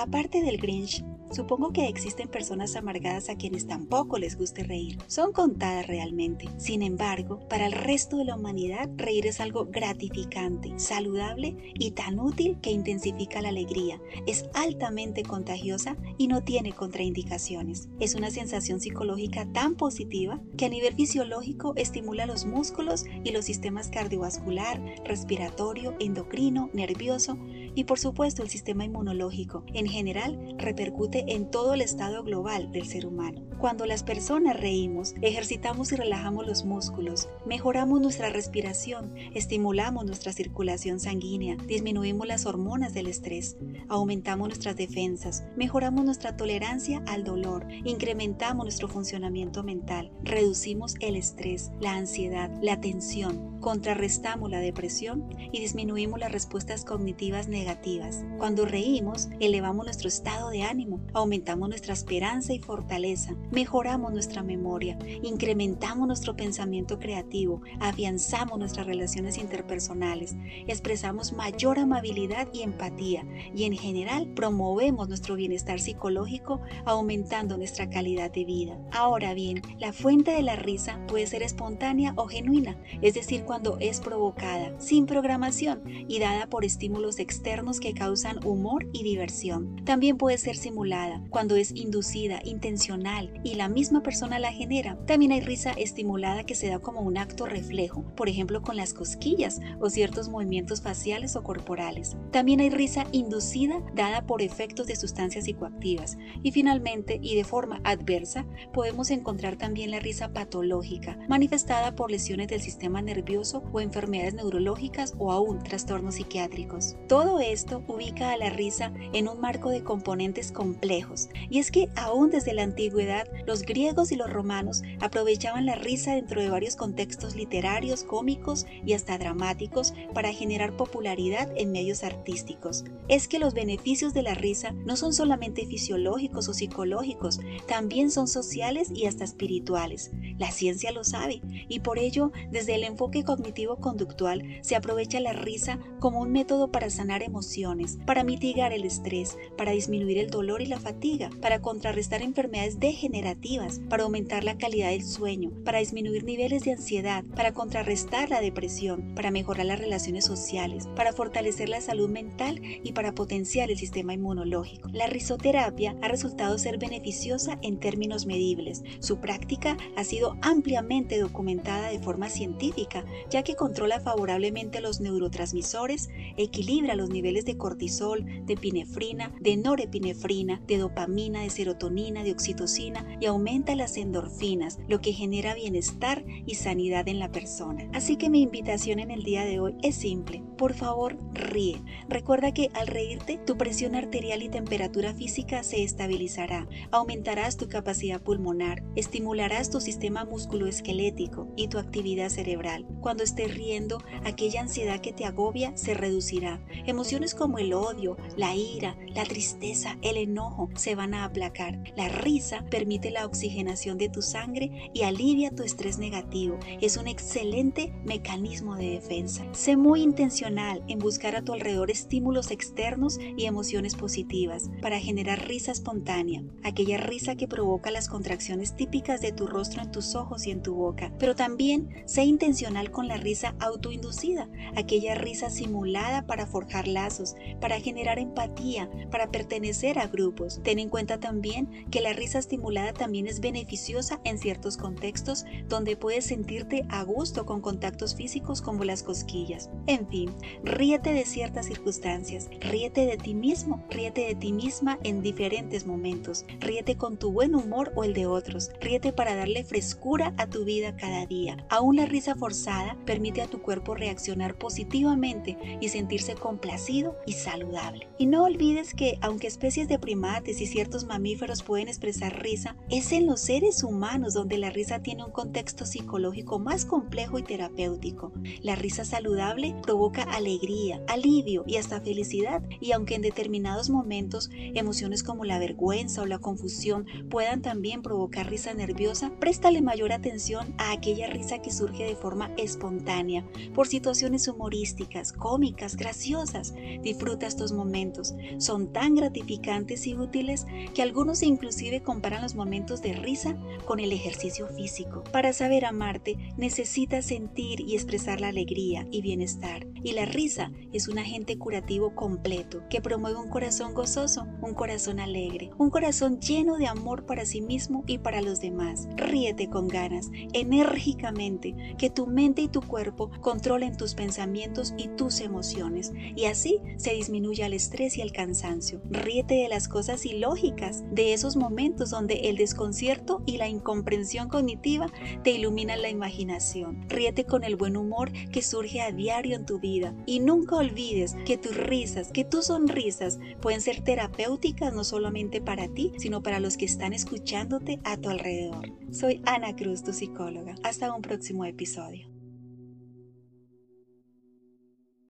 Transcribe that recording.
Aparte del Grinch, Supongo que existen personas amargadas a quienes tampoco les guste reír. Son contadas realmente. Sin embargo, para el resto de la humanidad, reír es algo gratificante, saludable y tan útil que intensifica la alegría. Es altamente contagiosa y no tiene contraindicaciones. Es una sensación psicológica tan positiva que a nivel fisiológico estimula los músculos y los sistemas cardiovascular, respiratorio, endocrino, nervioso y por supuesto el sistema inmunológico. En general, repercute en todo el estado global del ser humano. Cuando las personas reímos, ejercitamos y relajamos los músculos, mejoramos nuestra respiración, estimulamos nuestra circulación sanguínea, disminuimos las hormonas del estrés, aumentamos nuestras defensas, mejoramos nuestra tolerancia al dolor, incrementamos nuestro funcionamiento mental, reducimos el estrés, la ansiedad, la tensión, contrarrestamos la depresión y disminuimos las respuestas cognitivas negativas. Cuando reímos, elevamos nuestro estado de ánimo, aumentamos nuestra esperanza y fortaleza, mejoramos nuestra memoria, incrementamos nuestro pensamiento creativo, afianzamos nuestras relaciones interpersonales, expresamos mayor amabilidad y empatía y en general promovemos nuestro bienestar psicológico aumentando nuestra calidad de vida. Ahora bien, la fuente de la risa puede ser espontánea o genuina, es decir, cuando es provocada, sin programación y dada por estímulos externos que causan humor y diversión. También puede ser simulada cuando es inducida, intencional y la misma persona la genera. También hay risa estimulada que se da como un acto reflejo, por ejemplo con las cosquillas o ciertos movimientos faciales o corporales. También hay risa inducida dada por efectos de sustancias psicoactivas. Y finalmente, y de forma adversa, podemos encontrar también la risa patológica, manifestada por lesiones del sistema nervioso o enfermedades neurológicas o aún trastornos psiquiátricos. Todo esto ubica a la risa en un marco de componentes complejos y es que aún desde la antigüedad, los griegos y los romanos aprovechaban la risa dentro de varios contextos literarios, cómicos y hasta dramáticos para generar popularidad en medios artísticos. Es que los beneficios de la risa no son solamente fisiológicos o psicológicos, también son sociales y hasta espirituales. La ciencia lo sabe y por ello, desde el enfoque cognitivo-conductual, se aprovecha la risa como un método para sanar emociones, para mitigar el estrés, para disminuir el dolor y la fatiga, para contrarrestar enfermedades degenerativas, para aumentar la calidad del sueño, para disminuir niveles de ansiedad, para contrarrestar la depresión, para mejorar las relaciones sociales, para fortalecer la salud mental y para potenciar el sistema inmunológico. La risoterapia ha resultado ser beneficiosa en términos medibles. Su práctica ha sido ampliamente documentada de forma científica, ya que controla favorablemente los neurotransmisores, equilibra los niveles de cortisol, de epinefrina, de norepinefrina, de dopamina, de serotonina, de oxitocina y aumenta las endorfinas, lo que genera bienestar y sanidad en la persona. Así que mi invitación en el día de hoy es simple. Por favor, ríe. Recuerda que al reírte, tu presión arterial y temperatura física se estabilizará, aumentarás tu capacidad pulmonar, estimularás tu sistema musculoesquelético y tu actividad cerebral. Cuando estés riendo, aquella ansiedad que te agobia se reducirá. Emociones como el odio, la ira, la tristeza, el enojo, se van a aplacar. La risa permite la oxigenación de tu sangre y alivia tu estrés negativo. Es un excelente mecanismo de defensa. Sé muy intencional en buscar a tu alrededor estímulos externos y emociones positivas para generar risa espontánea, aquella risa que provoca las contracciones típicas de tu rostro en tus ojos y en tu boca. Pero también sé intencional con la risa autoinducida, aquella risa simulada para forjar para generar empatía, para pertenecer a grupos Ten en cuenta también que la risa estimulada también es beneficiosa en ciertos contextos donde puedes sentirte a gusto con contactos físicos como las cosquillas. En fin, ríete de ciertas circunstancias, ríete de ti mismo, ríete de ti misma en diferentes momentos, ríete con tu buen humor o el de otros, ríete para darle frescura a tu vida cada día. Aún la risa forzada permite a tu cuerpo reaccionar positivamente y sentirse complacido y saludable. Y no olvides que aunque especies de primates y ciertos mamíferos pueden expresar risa, es en los seres humanos donde la risa tiene un contexto psicológico más complejo y terapéutico. La risa saludable provoca alegría, alivio y hasta felicidad, y aunque en determinados momentos emociones como la vergüenza o la confusión puedan también provocar risa nerviosa, préstale mayor atención a aquella risa que surge de forma espontánea, por situaciones humorísticas, cómicas, graciosas. Disfruta estos momentos. Son tan gratificantes y útiles que algunos inclusive comparan los momentos de risa con el ejercicio físico. Para saber amarte, necesitas sentir y expresar la alegría y bienestar. Y la risa es un agente curativo completo que promueve un corazón gozoso, un corazón alegre, un corazón lleno de amor para sí mismo y para los demás. Ríete con ganas, enérgicamente, que tu mente y tu cuerpo controlen tus pensamientos y tus emociones y así se disminuye el estrés y el cansancio. Ríete de las cosas ilógicas, de esos momentos donde el desconcierto y la incomprensión cognitiva te iluminan la imaginación. Ríete con el buen humor que surge a diario en tu y nunca olvides que tus risas, que tus sonrisas pueden ser terapéuticas no solamente para ti, sino para los que están escuchándote a tu alrededor. Soy Ana Cruz, tu psicóloga. Hasta un próximo episodio.